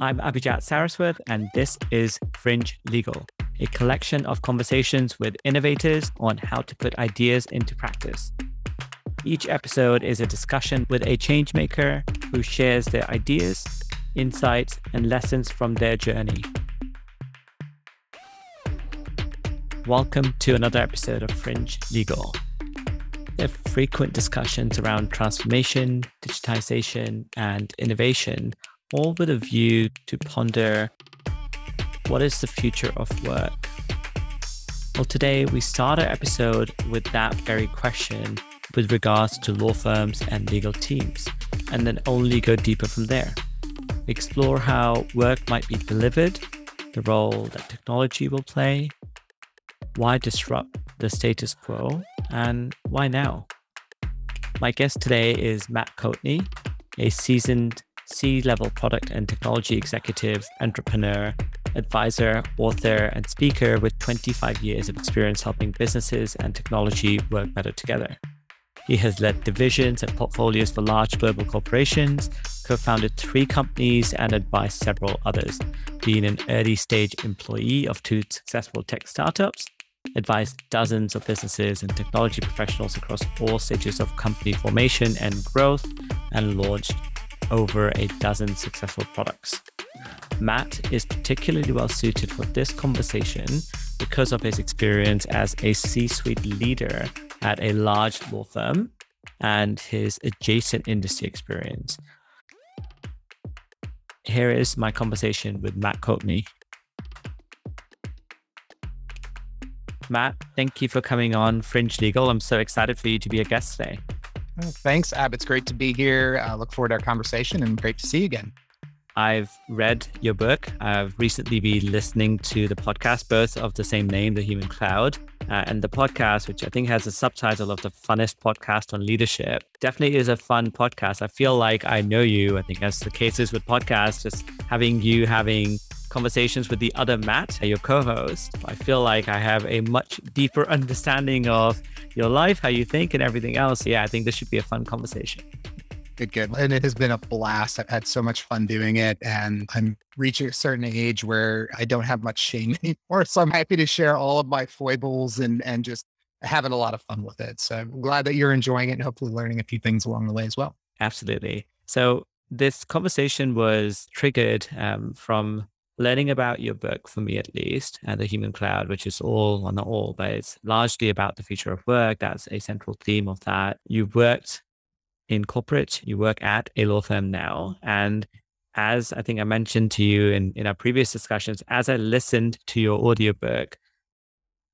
I'm Abhijat Saraswat, and this is Fringe Legal, a collection of conversations with innovators on how to put ideas into practice. Each episode is a discussion with a changemaker who shares their ideas, insights, and lessons from their journey. Welcome to another episode of Fringe Legal. There are frequent discussions around transformation, digitization, and innovation all with a view to ponder what is the future of work? Well, today we start our episode with that very question with regards to law firms and legal teams, and then only go deeper from there. Explore how work might be delivered, the role that technology will play, why disrupt the status quo, and why now? My guest today is Matt Coatney, a seasoned C level product and technology executive, entrepreneur, advisor, author, and speaker with 25 years of experience helping businesses and technology work better together. He has led divisions and portfolios for large global corporations, co founded three companies, and advised several others, being an early stage employee of two successful tech startups, advised dozens of businesses and technology professionals across all stages of company formation and growth, and launched over a dozen successful products. Matt is particularly well suited for this conversation because of his experience as a C suite leader at a large law firm and his adjacent industry experience. Here is my conversation with Matt Coatney. Matt, thank you for coming on Fringe Legal. I'm so excited for you to be a guest today. Thanks, Ab. It's great to be here. I look forward to our conversation and great to see you again. I've read your book. I've recently been listening to the podcast, both of the same name, The Human Cloud, uh, and the podcast, which I think has a subtitle of the funnest podcast on leadership. Definitely is a fun podcast. I feel like I know you. I think, as the cases with podcasts, just having you having conversations with the other Matt, your co host, I feel like I have a much deeper understanding of your life, how you think, and everything else. Yeah, I think this should be a fun conversation. Good, good. And it has been a blast. I've had so much fun doing it. And I'm reaching a certain age where I don't have much shame anymore. So I'm happy to share all of my foibles and, and just having a lot of fun with it. So I'm glad that you're enjoying it and hopefully learning a few things along the way as well. Absolutely. So this conversation was triggered um, from learning about your book, for me at least, and the human cloud, which is all, well, not all, but it's largely about the future of work. That's a central theme of that. You've worked in corporate, you work at a law firm now. And as I think I mentioned to you in, in our previous discussions, as I listened to your audiobook,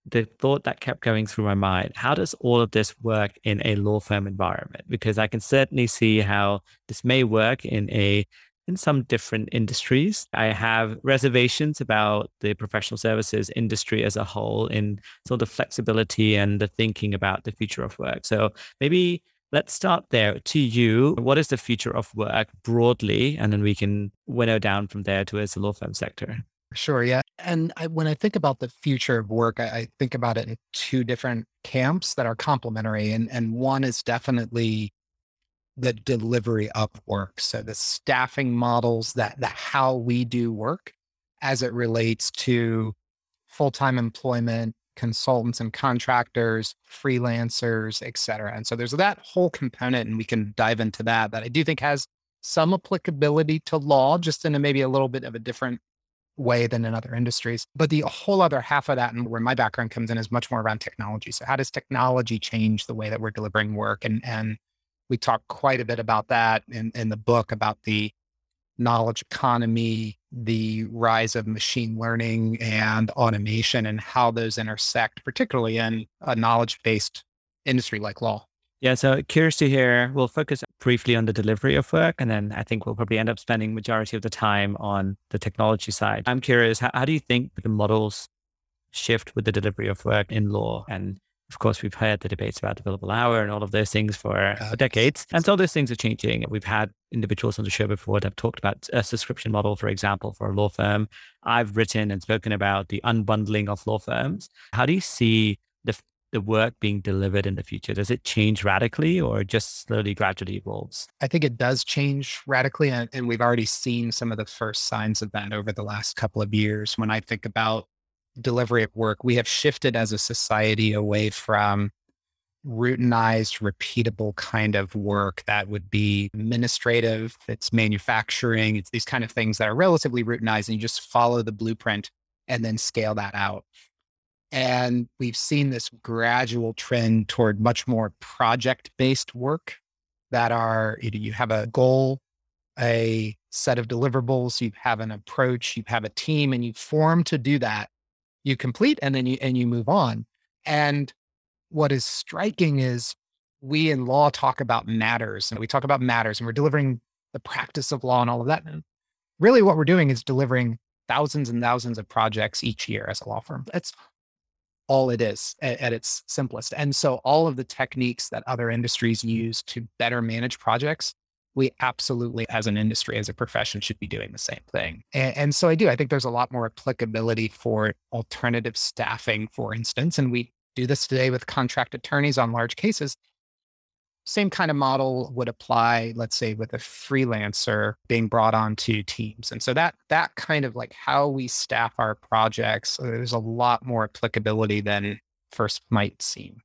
the thought that kept going through my mind how does all of this work in a law firm environment because i can certainly see how this may work in a in some different industries. I have reservations about the professional services industry as a whole in sort of flexibility and the thinking about the future of work. So maybe let's start there to you. What is the future of work broadly? And then we can winnow down from there towards the law firm sector. Sure. Yeah. And I, when I think about the future of work, I, I think about it in two different camps that are complementary. And, and one is definitely the delivery of work. So the staffing models that the how we do work as it relates to full-time employment, consultants and contractors, freelancers, et cetera. And so there's that whole component, and we can dive into that, that I do think has some applicability to law, just in a maybe a little bit of a different way than in other industries. But the whole other half of that, and where my background comes in, is much more around technology. So how does technology change the way that we're delivering work and and we talk quite a bit about that in, in the book about the knowledge economy, the rise of machine learning and automation, and how those intersect, particularly in a knowledge based industry like law. Yeah, so curious to hear. We'll focus briefly on the delivery of work, and then I think we'll probably end up spending majority of the time on the technology side. I'm curious, how, how do you think the models shift with the delivery of work in law, and of course, we've had the debates about the billable hour and all of those things for uh, decades. And so those things are changing. We've had individuals on the show before that have talked about a subscription model, for example, for a law firm. I've written and spoken about the unbundling of law firms. How do you see the the work being delivered in the future? Does it change radically or just slowly, gradually evolves? I think it does change radically. And, and we've already seen some of the first signs of that over the last couple of years. When I think about delivery of work, we have shifted as a society away from routinized, repeatable kind of work that would be administrative, it's manufacturing, it's these kind of things that are relatively routinized, and you just follow the blueprint and then scale that out. And we've seen this gradual trend toward much more project based work that are, you, know, you have a goal, a set of deliverables, you have an approach, you have a team, and you form to do that. You complete and then you and you move on. And what is striking is we in law talk about matters and we talk about matters and we're delivering the practice of law and all of that. And really what we're doing is delivering thousands and thousands of projects each year as a law firm. That's all it is at, at, its simplest. And so all of the techniques that other industries use to better manage projects, we absolutely as an industry, as a profession should be doing the same thing. And, and so I do, I think there's a lot more applicability for alternative staffing, for instance, and we do this today with contract attorneys on large cases. Same kind of model would apply, let's say, with a freelancer being brought on to teams. And so that that kind of like how we staff our projects, uh, there's a lot more applicability than first might seem.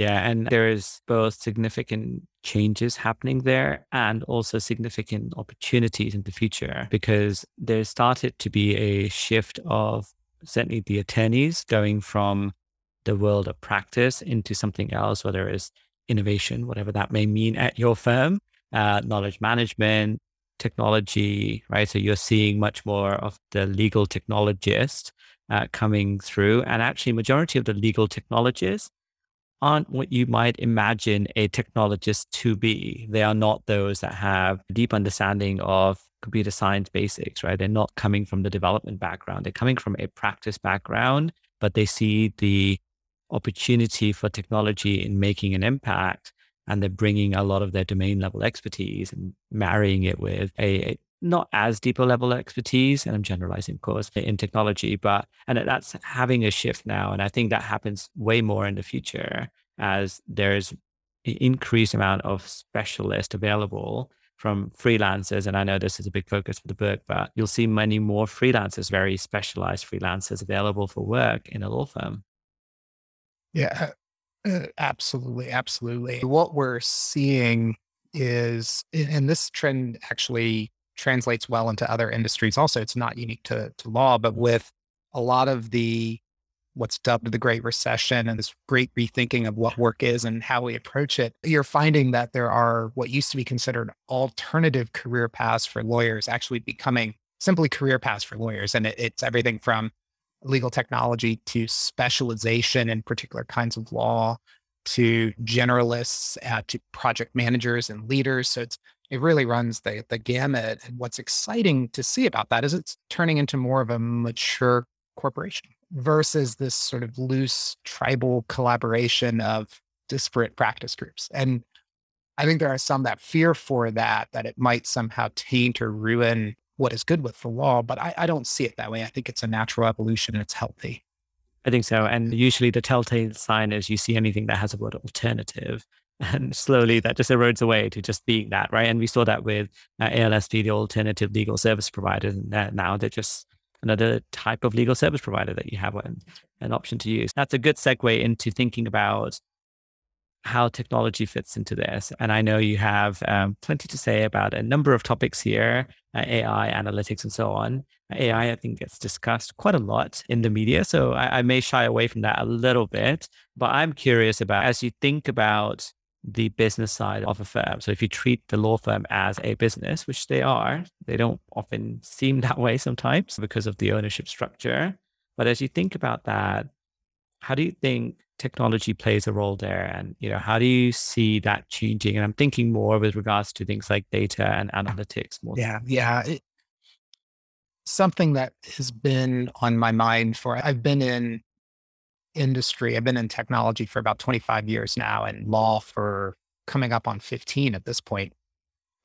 Yeah, and there is both significant changes happening there and also significant opportunities in the future because there started to be a shift of certainly the attorneys going from the world of practice into something else, whether it's innovation, whatever that may mean at your firm, uh, knowledge management, technology, right? So you're seeing much more of the legal technologist uh, coming through. And actually, majority of the legal technologists aren't what you might imagine a technologist to be. They are not those that have deep understanding of computer science basics, right? They're not coming from the development background. They're coming from a practice background, but they see the opportunity for technology in making an impact and they're bringing a lot of their domain level expertise and marrying it with a, a not as deep a level expertise and i'm generalizing of course in technology but and that's having a shift now and i think that happens way more in the future as there's an increased amount of specialists available from freelancers and i know this is a big focus for the book but you'll see many more freelancers very specialized freelancers available for work in a law firm yeah, uh, absolutely. Absolutely. What we're seeing is, and this trend actually translates well into other industries also. It's not unique to, to law, but with a lot of the what's dubbed the Great Recession and this great rethinking of what work is and how we approach it, you're finding that there are what used to be considered alternative career paths for lawyers actually becoming simply career paths for lawyers. And it, it's everything from legal technology to specialization in particular kinds of law to generalists uh, to project managers and leaders. So it's it really runs the the gamut. And what's exciting to see about that is it's turning into more of a mature corporation versus this sort of loose tribal collaboration of disparate practice groups. And I think there are some that fear for that, that it might somehow taint or ruin what is good with the law, but I, I don't see it that way. I think it's a natural evolution and it's healthy. I think so. And usually the telltale sign is you see anything that has a word alternative and slowly that just erodes away to just being that, right? And we saw that with uh, ALSP, the alternative legal service provider. And now they're just another type of legal service provider that you have an, an option to use. That's a good segue into thinking about how technology fits into this. And I know you have um, plenty to say about a number of topics here uh, AI, analytics, and so on. AI, I think, gets discussed quite a lot in the media. So I, I may shy away from that a little bit. But I'm curious about as you think about the business side of a firm. So if you treat the law firm as a business, which they are, they don't often seem that way sometimes because of the ownership structure. But as you think about that, how do you think technology plays a role there and you know how do you see that changing and i'm thinking more with regards to things like data and analytics more yeah yeah it, something that has been on my mind for i've been in industry i've been in technology for about 25 years now and law for coming up on 15 at this point.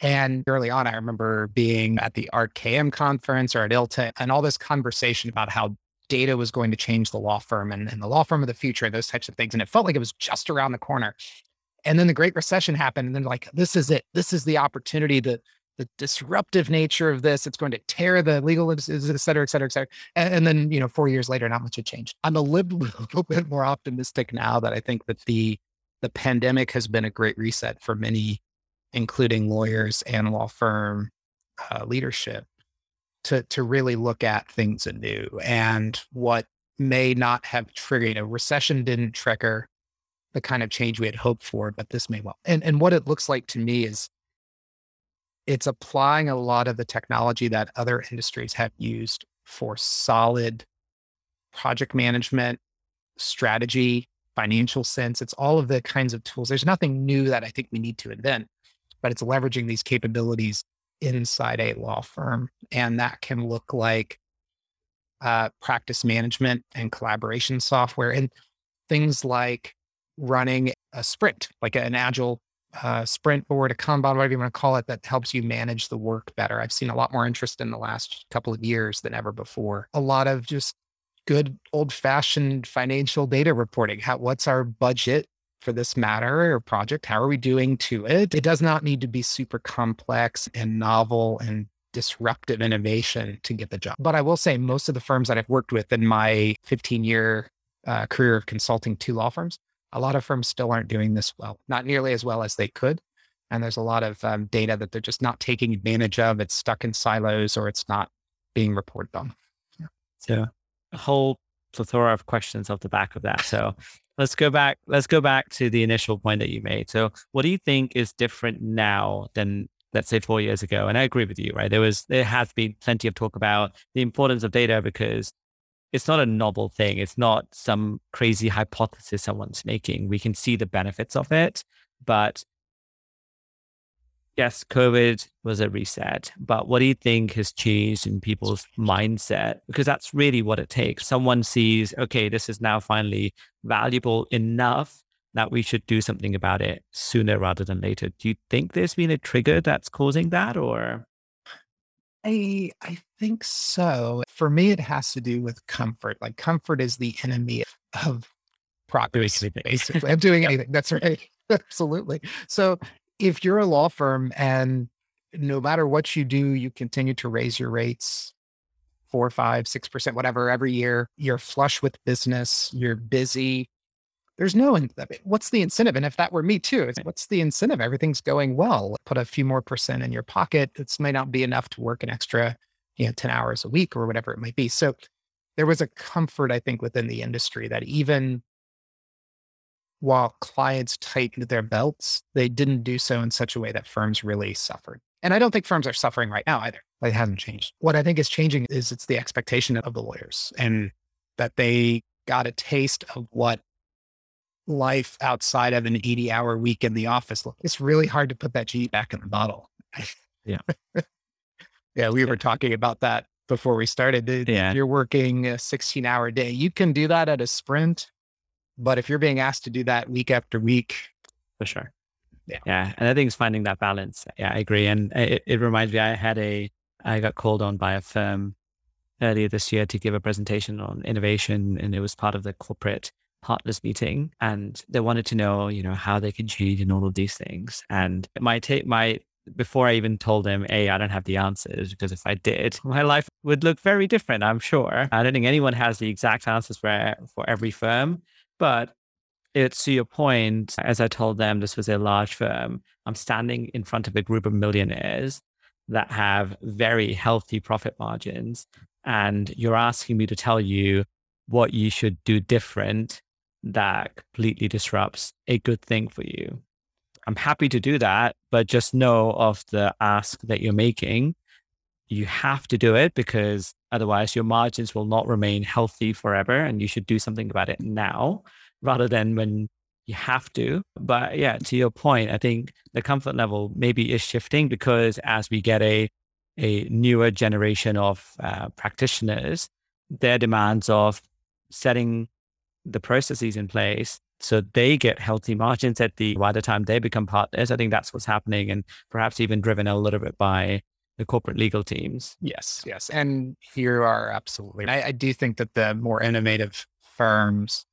and early on, I remember being at the ArtKM conference or at ILTA and all this conversation about how data was going to change the law firm and, and the law firm of the future, those types of things. And it felt like it was just around the corner. And then the Great Recession happened. And then, like, this is it. This is the opportunity to the disruptive nature of this. It's going to tear the legal, et cetera, et cetera, et cetera. And, and then, you know, four years later, not much had changed. I'm a little, little bit more optimistic now that I think that the the pandemic has been a great reset for many, including lawyers and law firm uh, leadership, to to really look at things anew and what may not have triggered a recession didn't trigger the kind of change we had hoped for, but this may well. And and what it looks like to me is it's applying a lot of the technology that other industries have used for solid project management, strategy, financial sense. It's all of the kinds of tools. There's nothing new that I think we need to invent, but it's leveraging these capabilities inside a law firm. And that can look like uh, practice management and collaboration software and things like running a sprint, like an agile uh, sprint board, a Kanban, whatever you want to call it, that helps you manage the work better. I've seen a lot more interest in the last couple of years than ever before. A lot of just good old fashioned financial data reporting. How, what's our budget for this matter or project? How are we doing to it? It does not need to be super complex and novel and disruptive innovation to get the job. But I will say, most of the firms that I've worked with in my 15 year uh, career of consulting to law firms, a lot of firms still aren't doing this well, not nearly as well as they could. And there's a lot of um, data that they're just not taking advantage of. It's stuck in silos or it's not being reported on. Yeah. So a whole plethora of questions off the back of that. So let's go back. Let's go back to the initial point that you made. So what do you think is different now than let's say four years ago? And I agree with you, right? There was there has been plenty of talk about the importance of data because it's not a novel thing. It's not some crazy hypothesis someone's making. We can see the benefits of it. But yes, COVID was a reset. But what do you think has changed in people's mindset? Because that's really what it takes. Someone sees, okay, this is now finally valuable enough that we should do something about it sooner rather than later. Do you think there's been a trigger that's causing that or? I I think so. For me, it has to do with comfort. Like comfort is the enemy of progress. Basically, I'm doing anything. That's right. Absolutely. So if you're a law firm and no matter what you do, you continue to raise your rates four, five, six percent, whatever every year. You're flush with business. You're busy there's no what's the incentive and if that were me too what's the incentive everything's going well put a few more percent in your pocket it may not be enough to work an extra you know 10 hours a week or whatever it might be so there was a comfort i think within the industry that even while clients tightened their belts they didn't do so in such a way that firms really suffered and i don't think firms are suffering right now either it hasn't changed what i think is changing is it's the expectation of the lawyers and that they got a taste of what life outside of an 80 hour week in the office. Looks. It's really hard to put that G back in the bottle. Yeah. yeah. We were talking about that before we started. Yeah. You're working a 16 hour day. You can do that at a sprint, but if you're being asked to do that week after week, for sure. Yeah. Yeah. And I think it's finding that balance. Yeah, I agree. And it, it reminds me, I had a, I got called on by a firm earlier this year to give a presentation on innovation, and it was part of the corporate partners meeting and they wanted to know, you know, how they can change and all of these things. And my take, my, before I even told them, hey, I don't have the answers because if I did, my life would look very different, I'm sure. I don't think anyone has the exact answers for, for every firm, but it's to your point, as I told them, this was a large firm. I'm standing in front of a group of millionaires that have very healthy profit margins. And you're asking me to tell you what you should do different that completely disrupts a good thing for you. I'm happy to do that, but just know of the ask that you're making. You have to do it because otherwise your margins will not remain healthy forever and you should do something about it now rather than when you have to. But yeah, to your point, I think the comfort level maybe is shifting because as we get a a newer generation of uh, practitioners, their demands of setting the processes in place so they get healthy margins at the the time they become partners. I think that's what's happening, and perhaps even driven a little bit by the corporate legal teams. Yes, yes. And here are absolutely. I, I do think that the more innovative firms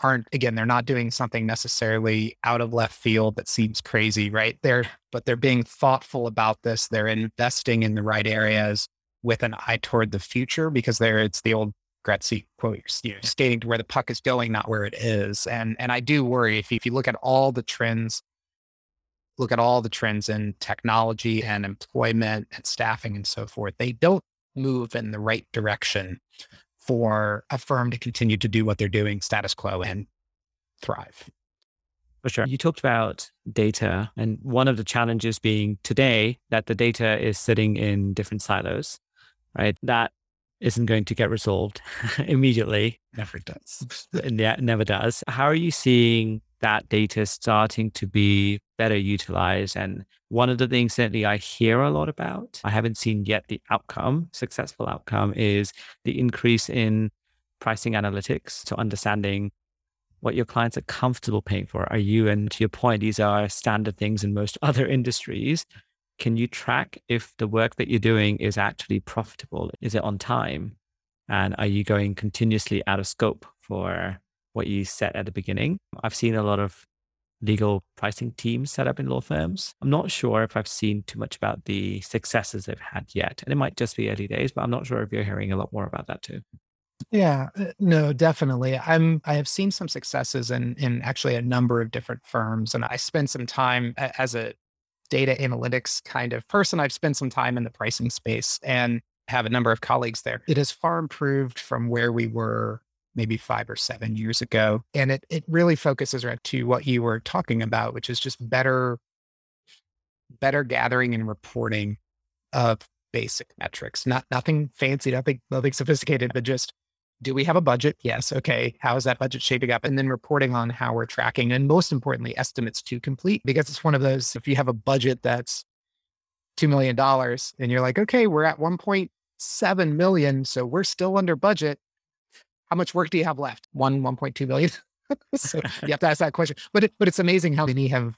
aren't again they're not doing something necessarily out of left field that seems crazy right they're but they're being thoughtful about this they're investing in the right areas with an eye toward the future because there it's the old Gretzky quote, you skating to where the puck is going, not where it is. And and I do worry if if you look at all the trends, look at all the trends in technology and employment and staffing and so forth, they don't move in the right direction for a firm to continue to do what they're doing status quo and thrive. For sure. You talked about data, and one of the challenges being today that the data is sitting in different silos, right? That isn't going to get resolved immediately. Never does. yeah, never does. How are you seeing that data starting to be better utilized? And one of the things certainly I hear a lot about, I haven't seen yet the outcome, successful outcome, is the increase in pricing analytics. So understanding what your clients are comfortable paying for. Are you, and to your point, these are standard things in most other industries. Can you track if the work that you're doing is actually profitable? Is it on time? And are you going continuously out of scope for what you set at the beginning? I've seen a lot of legal pricing teams set up in law firms. I'm not sure if I've seen too much about the successes they've had yet. And it might just be early days, but I'm not sure if you're hearing a lot more about that too. Yeah, uh, no, definitely. I'm I have seen some successes in in actually a number of different firms and I spent some time as a data analytics kind of person. I've spent some time in the pricing space and have a number of colleagues there. It has far improved from where we were maybe five or seven years ago. And it it really focuses around to what you were talking about, which is just better, better gathering and reporting of basic metrics. Not nothing fancy, nothing, nothing sophisticated, but just do we have a budget? Yes. Okay. How is that budget shaping up? And then reporting on how we're tracking. And most importantly, estimates to complete, because it's one of those, if you have a budget that's $2 million and you're like, okay, we're at 1.7 million. So we're still under budget. How much work do you have left? One, 1.2 million. so you have to ask that question. But it, but it's amazing how many have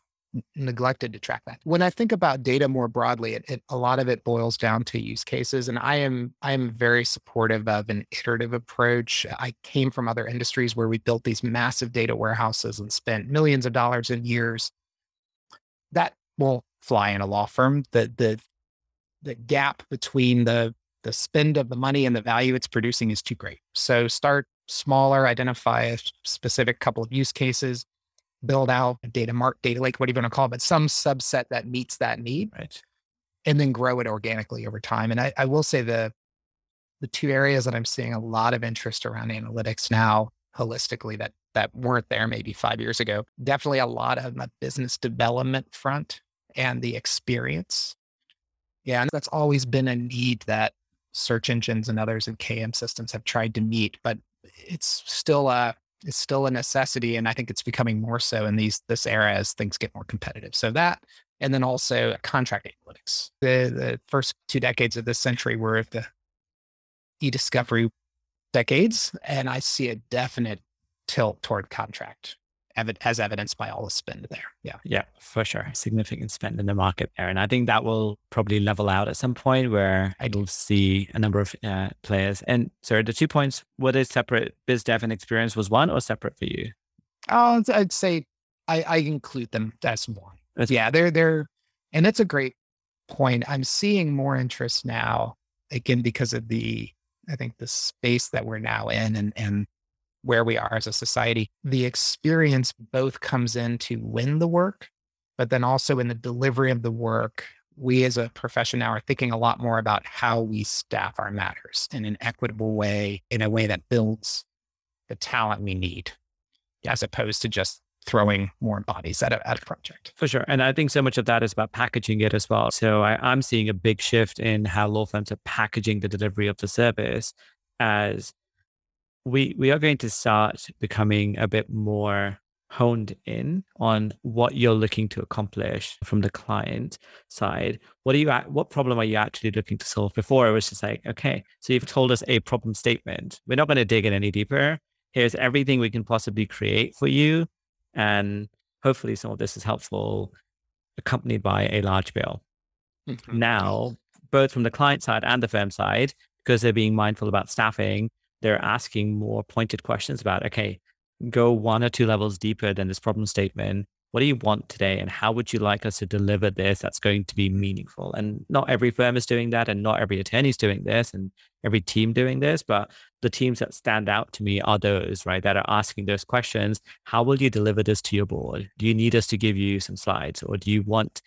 neglected to track that. When I think about data more broadly, it, it, a lot of it boils down to use cases, and I am I am very supportive of an iterative approach. I came from other industries where we built these massive data warehouses and spent millions of dollars in years. That will fly in a law firm. The the the gap between the the spend of the money and the value it's producing is too great. So start smaller, identify a specific couple of use cases, build out a data mart, data lake, whatever you want to call it, but some subset that meets that need. Right. And then grow it organically over time. And I, I will say the the two areas that I'm seeing a lot of interest around analytics now holistically that that weren't there maybe five years ago. Definitely a lot of the business development front and the experience. Yeah, and that's always been a need that search engines and others and KM systems have tried to meet, but it's still a is still a necessity, and I think it's becoming more so in these this era as things get more competitive. So that, and then also contract analytics. The the first two decades of this century were of the e-discovery decades, and I see a definite tilt toward contract as evidenced by all the spend there. Yeah. Yeah, for sure. Significant spend in the market there. And I think that will probably level out at some point where you'll see a number of uh, players. And sorry, the two points, what is separate biz dev and experience was one or separate for you? Uh, I'd say I, I include them as one. That's yeah, they're, they're, and it's a great point. I'm seeing more interest now, again, because of the, I think the space that we're now in and, and where we are as a society. The experience both comes in to win the work, but then also in the delivery of the work, we as a profession now are thinking a lot more about how we staff our matters in an equitable way, in a way that builds the talent we need, as opposed to just throwing more bodies at a, at a project. For sure. And I think so much of that is about packaging it as well. So I, I'm seeing a big shift in how law firms are packaging the delivery of the service as we we are going to start becoming a bit more honed in on what you're looking to accomplish from the client side. What are you at, what problem are you actually looking to solve? Before it was just like, okay, so you've told us a problem statement. We're not going to dig in any deeper. Here's everything we can possibly create for you. And hopefully some of this is helpful, accompanied by a large bill. Mm-hmm. Now, both from the client side and the firm side, because they're being mindful about staffing, they're asking more pointed questions about, okay, go one or two levels deeper than this problem statement. What do you want today? And how would you like us to deliver this that's going to be meaningful? And not every firm is doing that, and not every attorney is doing this, and every team doing this. But the teams that stand out to me are those, right, that are asking those questions. How will you deliver this to your board? Do you need us to give you some slides, or do you want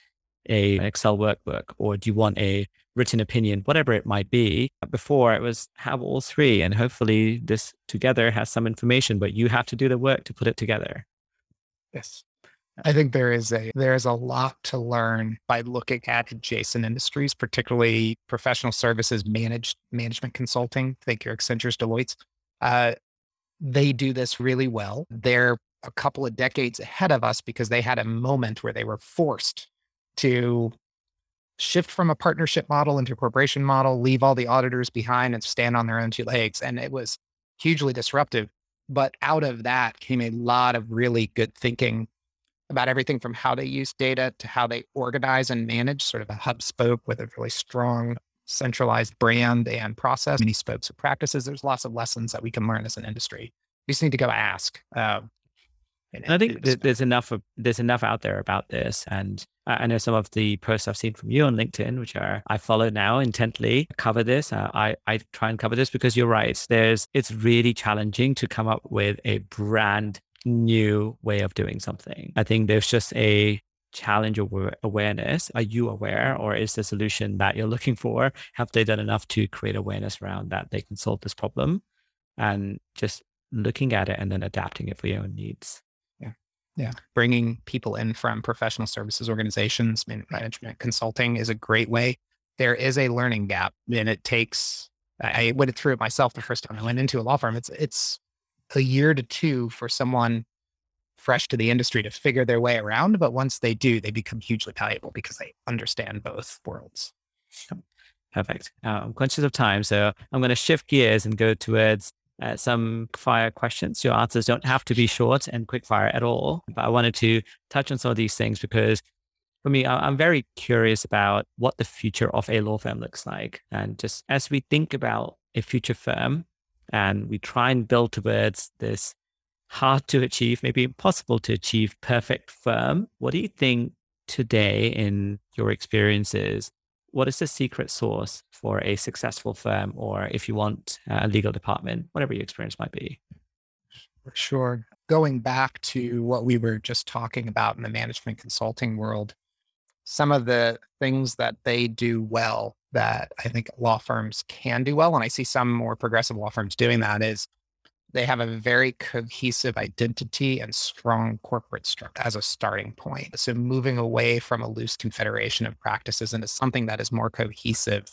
a, Excel workbook, or do you want a written opinion, whatever it might be. Before it was have all three, and hopefully this together has some information, but you have to do the work to put it together. Yes. I think there is a there is a lot to learn by looking at adjacent industries, particularly professional services, managed management consulting. Think your Accenture's, Deloitte's. Uh, they do this really well. They're a couple of decades ahead of us because they had a moment where they were forced to shift from a partnership model into a corporation model, leave all the auditors behind and stand on their own two legs. And it was hugely disruptive. But out of that came a lot of really good thinking about everything from how they use data to how they organize and manage, sort of a hub spoke with a really strong centralized brand and process, many spokes of practices. There's lots of lessons that we can learn as an industry. We just need to go ask. Uh, and I think there's enough of, there's enough out there about this, and I know some of the posts I've seen from you on LinkedIn, which are I follow now intently, cover this. Uh, I I try and cover this because you're right. There's it's really challenging to come up with a brand new way of doing something. I think there's just a challenge of awareness. Are you aware, or is the solution that you're looking for? Have they done enough to create awareness around that they can solve this problem? And just looking at it and then adapting it for your own needs. Yeah. Bringing people in from professional services organizations, management consulting is a great way. There is a learning gap and it takes, I went through it myself the first time I went into a law firm. It's, it's a year to two for someone fresh to the industry to figure their way around. But once they do, they become hugely valuable because they understand both worlds. Perfect. Uh, I'm conscious of time, so I'm going to shift gears and go towards uh, some fire questions. Your answers don't have to be short and quick fire at all. But I wanted to touch on some of these things because for me, I'm very curious about what the future of a law firm looks like. And just as we think about a future firm and we try and build towards this hard to achieve, maybe impossible to achieve perfect firm, what do you think today in your experiences what is the secret source for a successful firm or if you want a legal department whatever your experience might be? Sure. Going back to what we were just talking about in the management consulting world some of the things that they do well that i think law firms can do well and i see some more progressive law firms doing that is they have a very cohesive identity and strong corporate structure as a starting point. So moving away from a loose confederation of practices into something that is more cohesive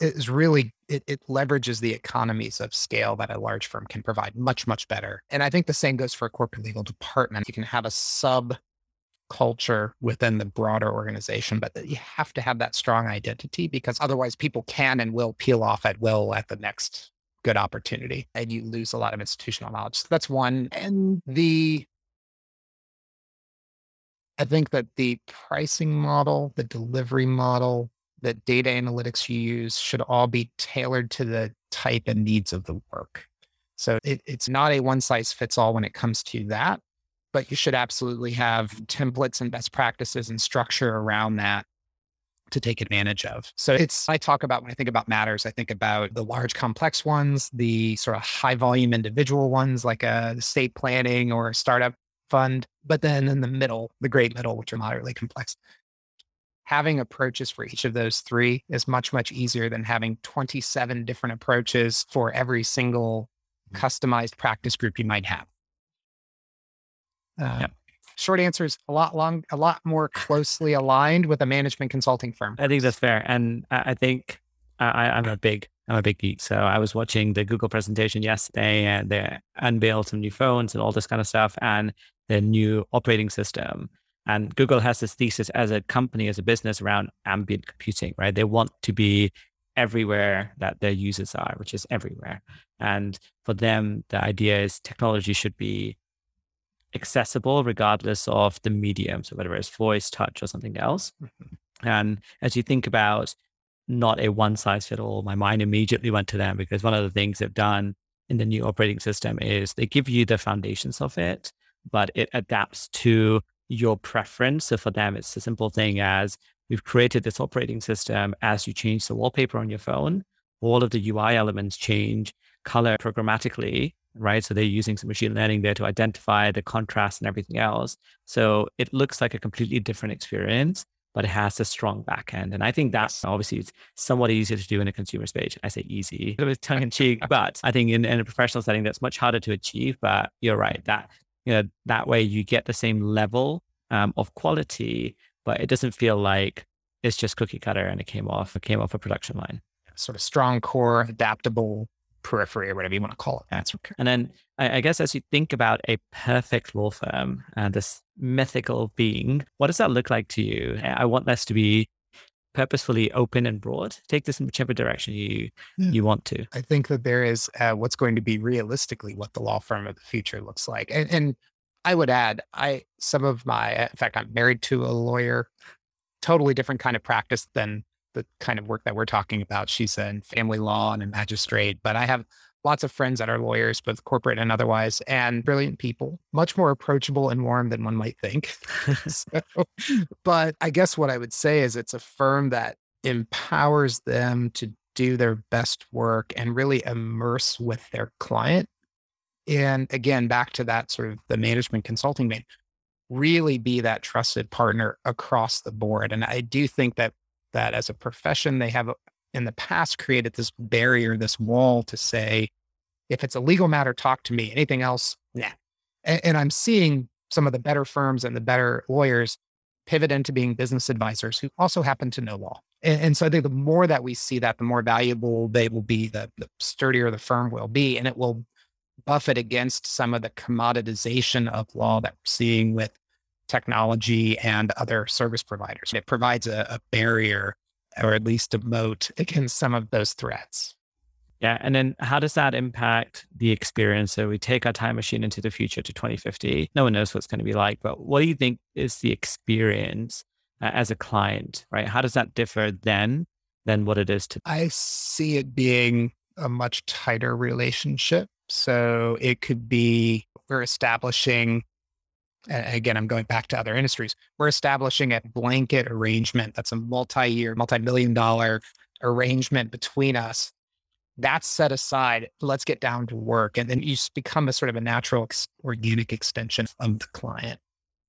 is really it, it, leverages the economies of scale that a large firm can provide much much better and i think the same goes for a corporate legal department you can have a sub culture within the broader organization but you have to have that strong identity because otherwise people can and will peel off at will at the next good opportunity and you lose a lot of institutional knowledge. So that's one. And the, I think that the pricing model, the delivery model, the data analytics you use should all be tailored to the type and needs of the work. So it, it's not a one size fits all when it comes to that, but you should absolutely have templates and best practices and structure around that to take advantage of. So it's, I talk about when I think about matters, I think about the large complex ones, the sort of high volume individual ones like a estate planning or a startup fund, but then in the middle, the great middle, which are moderately complex. Having approaches for each of those three is much, much easier than having 27 different approaches for every single mm. customized practice group you might have. Uh, yep short answer is a lot long, a lot more closely aligned with a management consulting firm. I think that's fair, and I think I, I'm a big I'm a big geek. So I was watching the Google presentation yesterday, and they unveiled some new phones and all this kind of stuff, and the new operating system. And Google has this thesis as a company, as a business around ambient computing, right? They want to be everywhere that their users are, which is everywhere. And for them, the idea is technology should be accessible regardless of the medium. So whether it's voice, touch, or something else. Mm-hmm. And as you think about not a one size fit all, my mind immediately went to them because one of the things they've done in the new operating system is they give you the foundations of it, but it adapts to your preference. So for them, it's a simple thing as we've created this operating system. As you change the wallpaper on your phone, all of the UI elements change color programmatically, right? So they're using some machine learning there to identify the contrast and everything else. So it looks like a completely different experience, but it has a strong backend. And I think that's obviously it's somewhat easier to do in a consumer space. I say easy, a bit tongue in cheek, but I think in, in a professional setting, that's much harder to achieve. But you're right that you know that way you get the same level um, of quality, but it doesn't feel like it's just cookie cutter and it came off it came off a production line. Sort of strong core, adaptable periphery or whatever you want to call it. That's okay. And then I, I, guess as you think about a perfect law firm and this mythical being, what does that look like to you? I want this to be purposefully open and broad. Take this in whichever direction you yeah. you want to. I think that there is uh, what's going to be realistically what the law firm of the future looks like, and, and I would add, I some of my, in fact, I'm married to a lawyer, totally different kind of practice than the kind of work that we're talking about. She's in family law and a magistrate, but I have lots of friends that are lawyers, both corporate and otherwise, and brilliant people, much more approachable and warm than one might think. so, but I guess what I would say is it's a firm that empowers them to do their best work and really immerse with their client. And again, back to that sort of the management consulting vein, really be that trusted partner across the board. And I do think that that as a profession, they have uh, in the past created this barrier, this wall to say, if it's a legal matter, talk to me. Anything else, nah. And, and I'm seeing some of the better firms and the better lawyers pivot into being business advisors who also happen to know law. And, and, so I think the more that we see that, the more valuable they will be, the, the sturdier the firm will be, and it will buffet against some of the commoditization of law that we're seeing with technology and other service providers. It provides a, a barrier or at least a moat against some of those threats. Yeah. And then how does that impact the experience? So we take our time machine into the future to 2050. No one knows what it's going to be like, but what do you think is the experience uh, as a client, right? How does that differ then than what it is today? I see it being a much tighter relationship. So it could be we're establishing again, I'm going back to other industries. We're establishing a blanket arrangement that's a multi-year, multi-million dollar arrangement between us. That's set aside. Let's get down to work. And then you become a sort of a natural organic extension of the client.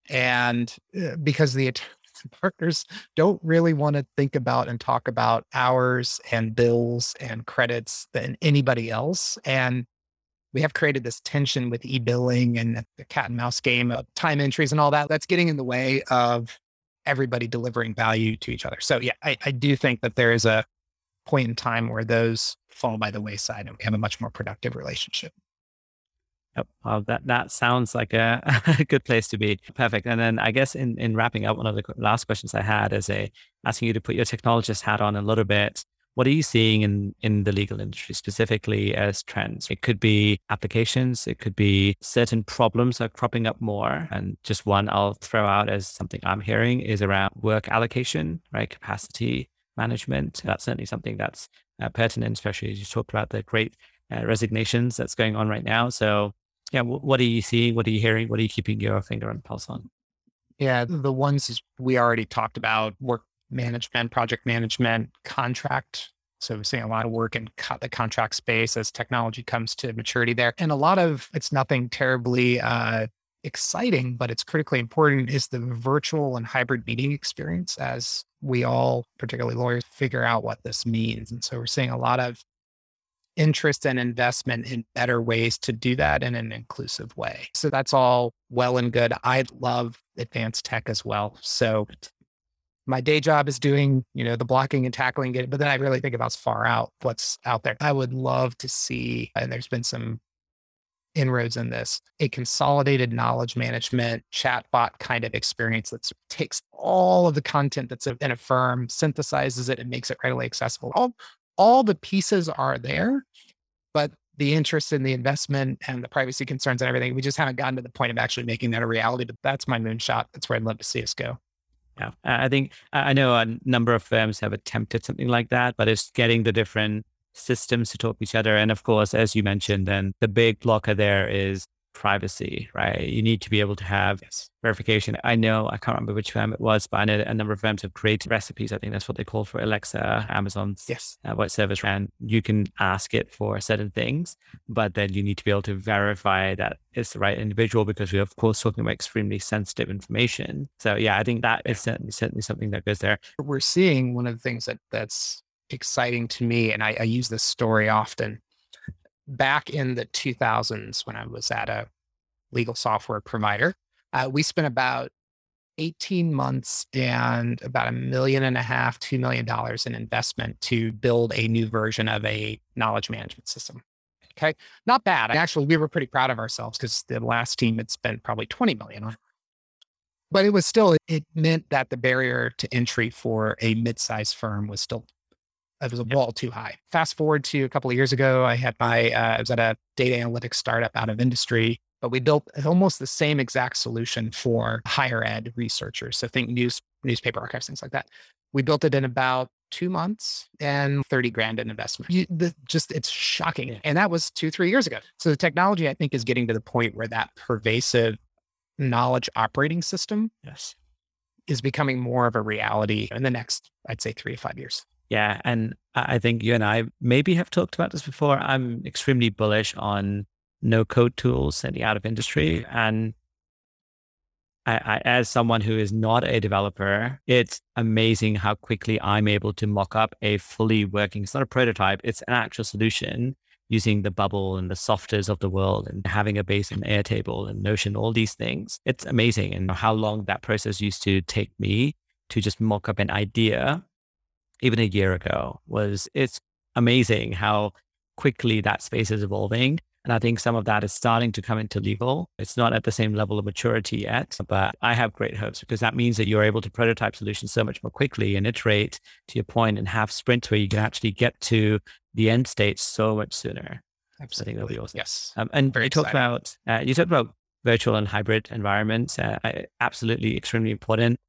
And uh, because the partners don't really want to think about and talk about hours and bills and credits than anybody else. And we have created this tension with e-billing and the cat and mouse game of time entries and all that. That's getting in the way of everybody delivering value to each other. So yeah, I, I do think that there is a point in time where those fall by the wayside and we have a much more productive relationship. Yep. Well, that that sounds like a, a, good place to be. Perfect. And then I guess in, in wrapping up, one of the last questions I had is a asking you to put your technologist hat on a little bit what are you seeing in, in the legal industry specifically as trends? It could be applications, it could be certain problems are cropping up more. And just one I'll throw out as something I'm hearing is around work allocation, right? Capacity management. That's certainly something that's uh, pertinent, especially as you talked about the great uh, resignations that's going on right now. So, yeah, w- what are you seeing? What are you hearing? What are you keeping your finger the pulse on? Yeah, the ones we already talked about work management, project management, contract. So we're seeing a lot of work in co- the contract space as technology comes to maturity there. And a lot of it's nothing terribly uh, exciting, but it's critically important is the virtual and hybrid meeting experience as we all, particularly lawyers, figure out what this means. And so we're seeing a lot of interest and investment in better ways to do that in an inclusive way. So that's all well and good. I love advanced tech as well. So my day job is doing, you know, the blocking and tackling it, but then I really think about far out what's out there. I would love to see, and there's been some inroads in this, a consolidated knowledge management chatbot kind of experience that takes all of the content that's in a firm, synthesizes it, and makes it readily accessible. All, all the pieces are there, but the interest in the investment and the privacy concerns and everything, we just haven't gotten to the point of actually making that a reality. But that's my moonshot. That's where I'd love to see us go. Yeah, I think I know a number of firms have attempted something like that, but it's getting the different systems to talk to each other. And of course, as you mentioned, then the big blocker there is privacy, right? You need to be able to have yes. verification. I know, I can't remember which firm it was, but I know a number of firms have created recipes. I think that's what they call for Alexa, Amazon's yes. uh, voice service. And you can ask it for certain things, but then you need to be able to verify that it's the right individual because we're, of course, talking about extremely sensitive information. So, yeah, I think that is certainly, certainly something that goes there. We're seeing one of the things that that's exciting to me, and I, I use this story often back in the 2000s when I was at a legal software provider, uh, we spent about 18 months and about a million and a half, $2 million in investment to build a new version of a knowledge management system. Okay. Not bad. Actually, we were pretty proud of ourselves because the last team had spent probably 20 million on it. But it was still, it meant that the barrier to entry for a mid-sized firm was still it was a wall too high. Fast forward to a couple of years ago, I had my, uh, I was at a data analytics startup out of industry, but we built almost the same exact solution for higher ed researchers. So think news, newspaper archives, things like that. We built it in about two months and 30 grand in investment. You, the, just, it's shocking. Yeah. And that was two, three years ago. So the technology, I think, is getting to the point where that pervasive knowledge operating system yes. is becoming more of a reality in the next, I'd say, three to five years. Yeah. And I think you and I maybe have talked about this before. I'm extremely bullish on no code tools in the out of industry. And I, I, as someone who is not a developer, it's amazing how quickly I'm able to mock up a fully working, it's not a prototype, it's an actual solution using the bubble and the softwares of the world and having a base in Airtable and Notion, all these things. It's amazing. And how long that process used to take me to just mock up an idea even a year ago was it's amazing how quickly that space is evolving. And I think some of that is starting to come into legal. It's not at the same level of maturity yet, but I have great hopes because that means that you're able to prototype solutions so much more quickly and iterate to your point and have sprints where you can actually get to the end state so much sooner. Absolutely. I think that'll be awesome. Yes. Um, and Very you talked about, uh, you talked about virtual and hybrid environments. Uh, absolutely extremely important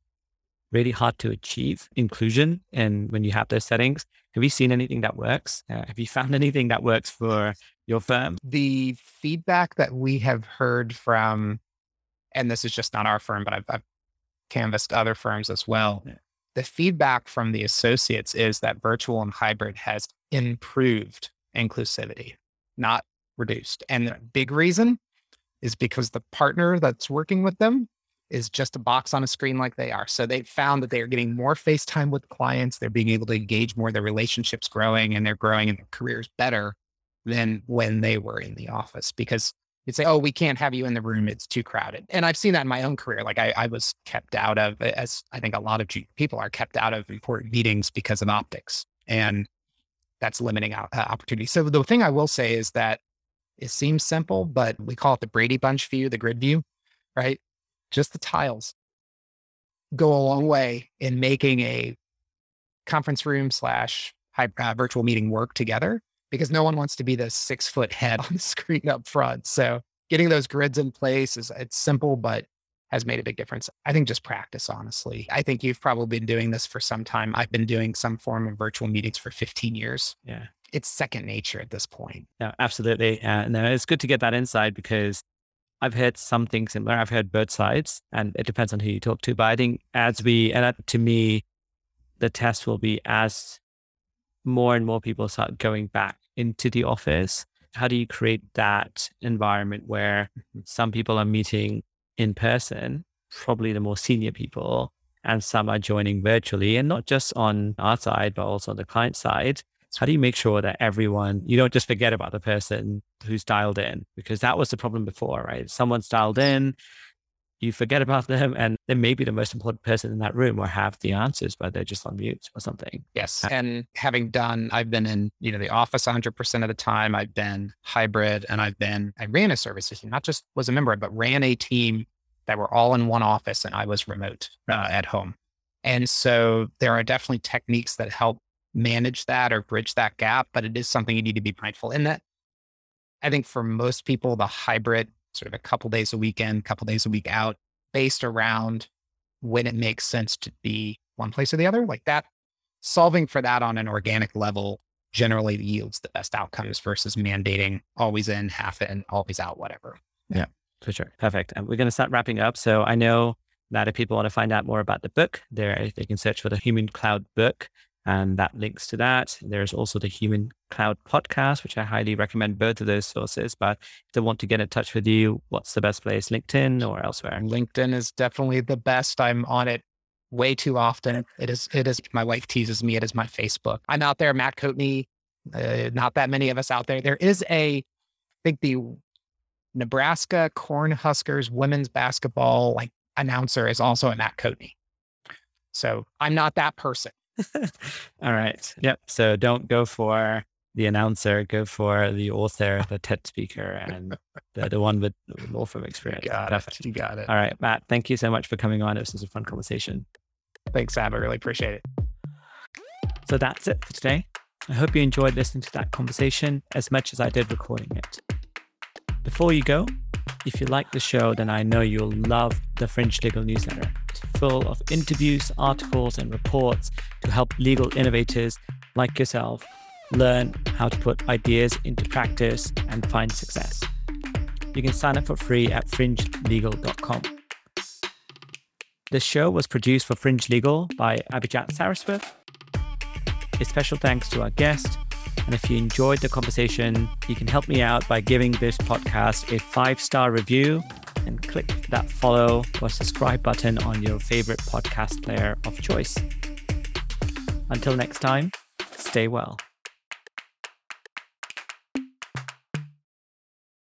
really hard to achieve inclusion. And when you have those settings, have you seen anything that works? Uh, have you found anything that works for your firm? The feedback that we have heard from, and this is just not our firm, but I've, I've canvassed other firms as well. Yeah. The feedback from the associates is that virtual and hybrid has improved inclusivity, not reduced. And the big reason is because the partner that's working with them is just a box on a screen like they are. So they found that they are getting more face time with clients. They're being able to engage more. Their relationships growing and they're growing in their careers better than when they were in the office because you'd say, oh, we can't have you in the room. It's too crowded. And I've seen that in my own career. Like I, I was kept out of, as I think a lot of people are kept out of important meetings because of optics. And that's limiting out, uh, opportunity. So the thing I will say is that it seems simple, but we call it the Brady Bunch view, the grid view, right? Just the tiles go a long way in making a conference room slash uh, virtual meeting work together because no one wants to be the six foot head on the screen up front. So getting those grids in place is it's simple, but has made a big difference. I think just practice, honestly. I think you've probably been doing this for some time. I've been doing some form of virtual meetings for 15 years. Yeah. It's second nature at this point. Yeah, absolutely. Uh, no, it's good to get that insight because I've heard something similar. I've heard both sides, and it depends on who you talk to. But I think as we, and to me, the test will be as more and more people start going back into the office. How do you create that environment where mm-hmm. some people are meeting in person, probably the more senior people, and some are joining virtually, and not just on our side, but also on the client side? How do you make sure that everyone, you don't just forget about the person who's dialed in? Because that was the problem before, right? Someone's dialed in, you forget about them, and they may be the most important person in that room or have the answers, but they're just on mute or something. Yes. And having done, I've been in, you know, the office 100% of the time. I've been hybrid and I've been, I ran a services team, not just was a member, but ran a team that were all in one office and I was remote uh, at home. And so there are definitely techniques that help manage that or bridge that gap, but it is something you need to be mindful in that. I think for most people, the hybrid sort of a couple days a weekend, couple days a week out based around when it makes sense to be one place or the other. Like that, solving for that on an organic level generally yields the best outcomes versus mandating always in, half in, always out, whatever. Yeah, for sure. Perfect. And we're going to start wrapping up. So I know that if people want to find out more about the book, there they can search for the Human Cloud book and that links to that. There's also the Human Cloud podcast, which I highly recommend both of those sources. But if they want to get in touch with you, what's the best place? LinkedIn or elsewhere? LinkedIn is definitely the best. I'm on it way too often. It is, it is, my wife teases me. It is my Facebook. I'm out there, Matt Coatney. Uh, not that many of us out there. There is a, I think the Nebraska Cornhuskers women's basketball like announcer is also a Matt Coatney. So I'm not that person. All right. Yep. So don't go for the announcer, go for the author, the TED speaker, and the, the one with law firm experience. You got Perfect. it. You got it. All right, Matt, thank you so much for coming on. This was a fun conversation. Thanks, Sam. I really appreciate it. So that's it for today. I hope you enjoyed listening to that conversation as much as I did recording it. Before you go, if you like the show, then I know you'll love the Fringe Legal newsletter. Full of interviews, articles, and reports to help legal innovators like yourself learn how to put ideas into practice and find success. You can sign up for free at fringelegal.com. This show was produced for Fringe Legal by Abhijat Saraswat. A special thanks to our guest, and if you enjoyed the conversation, you can help me out by giving this podcast a five star review and click that follow or subscribe button on your favorite podcast player of choice. Until next time, stay well.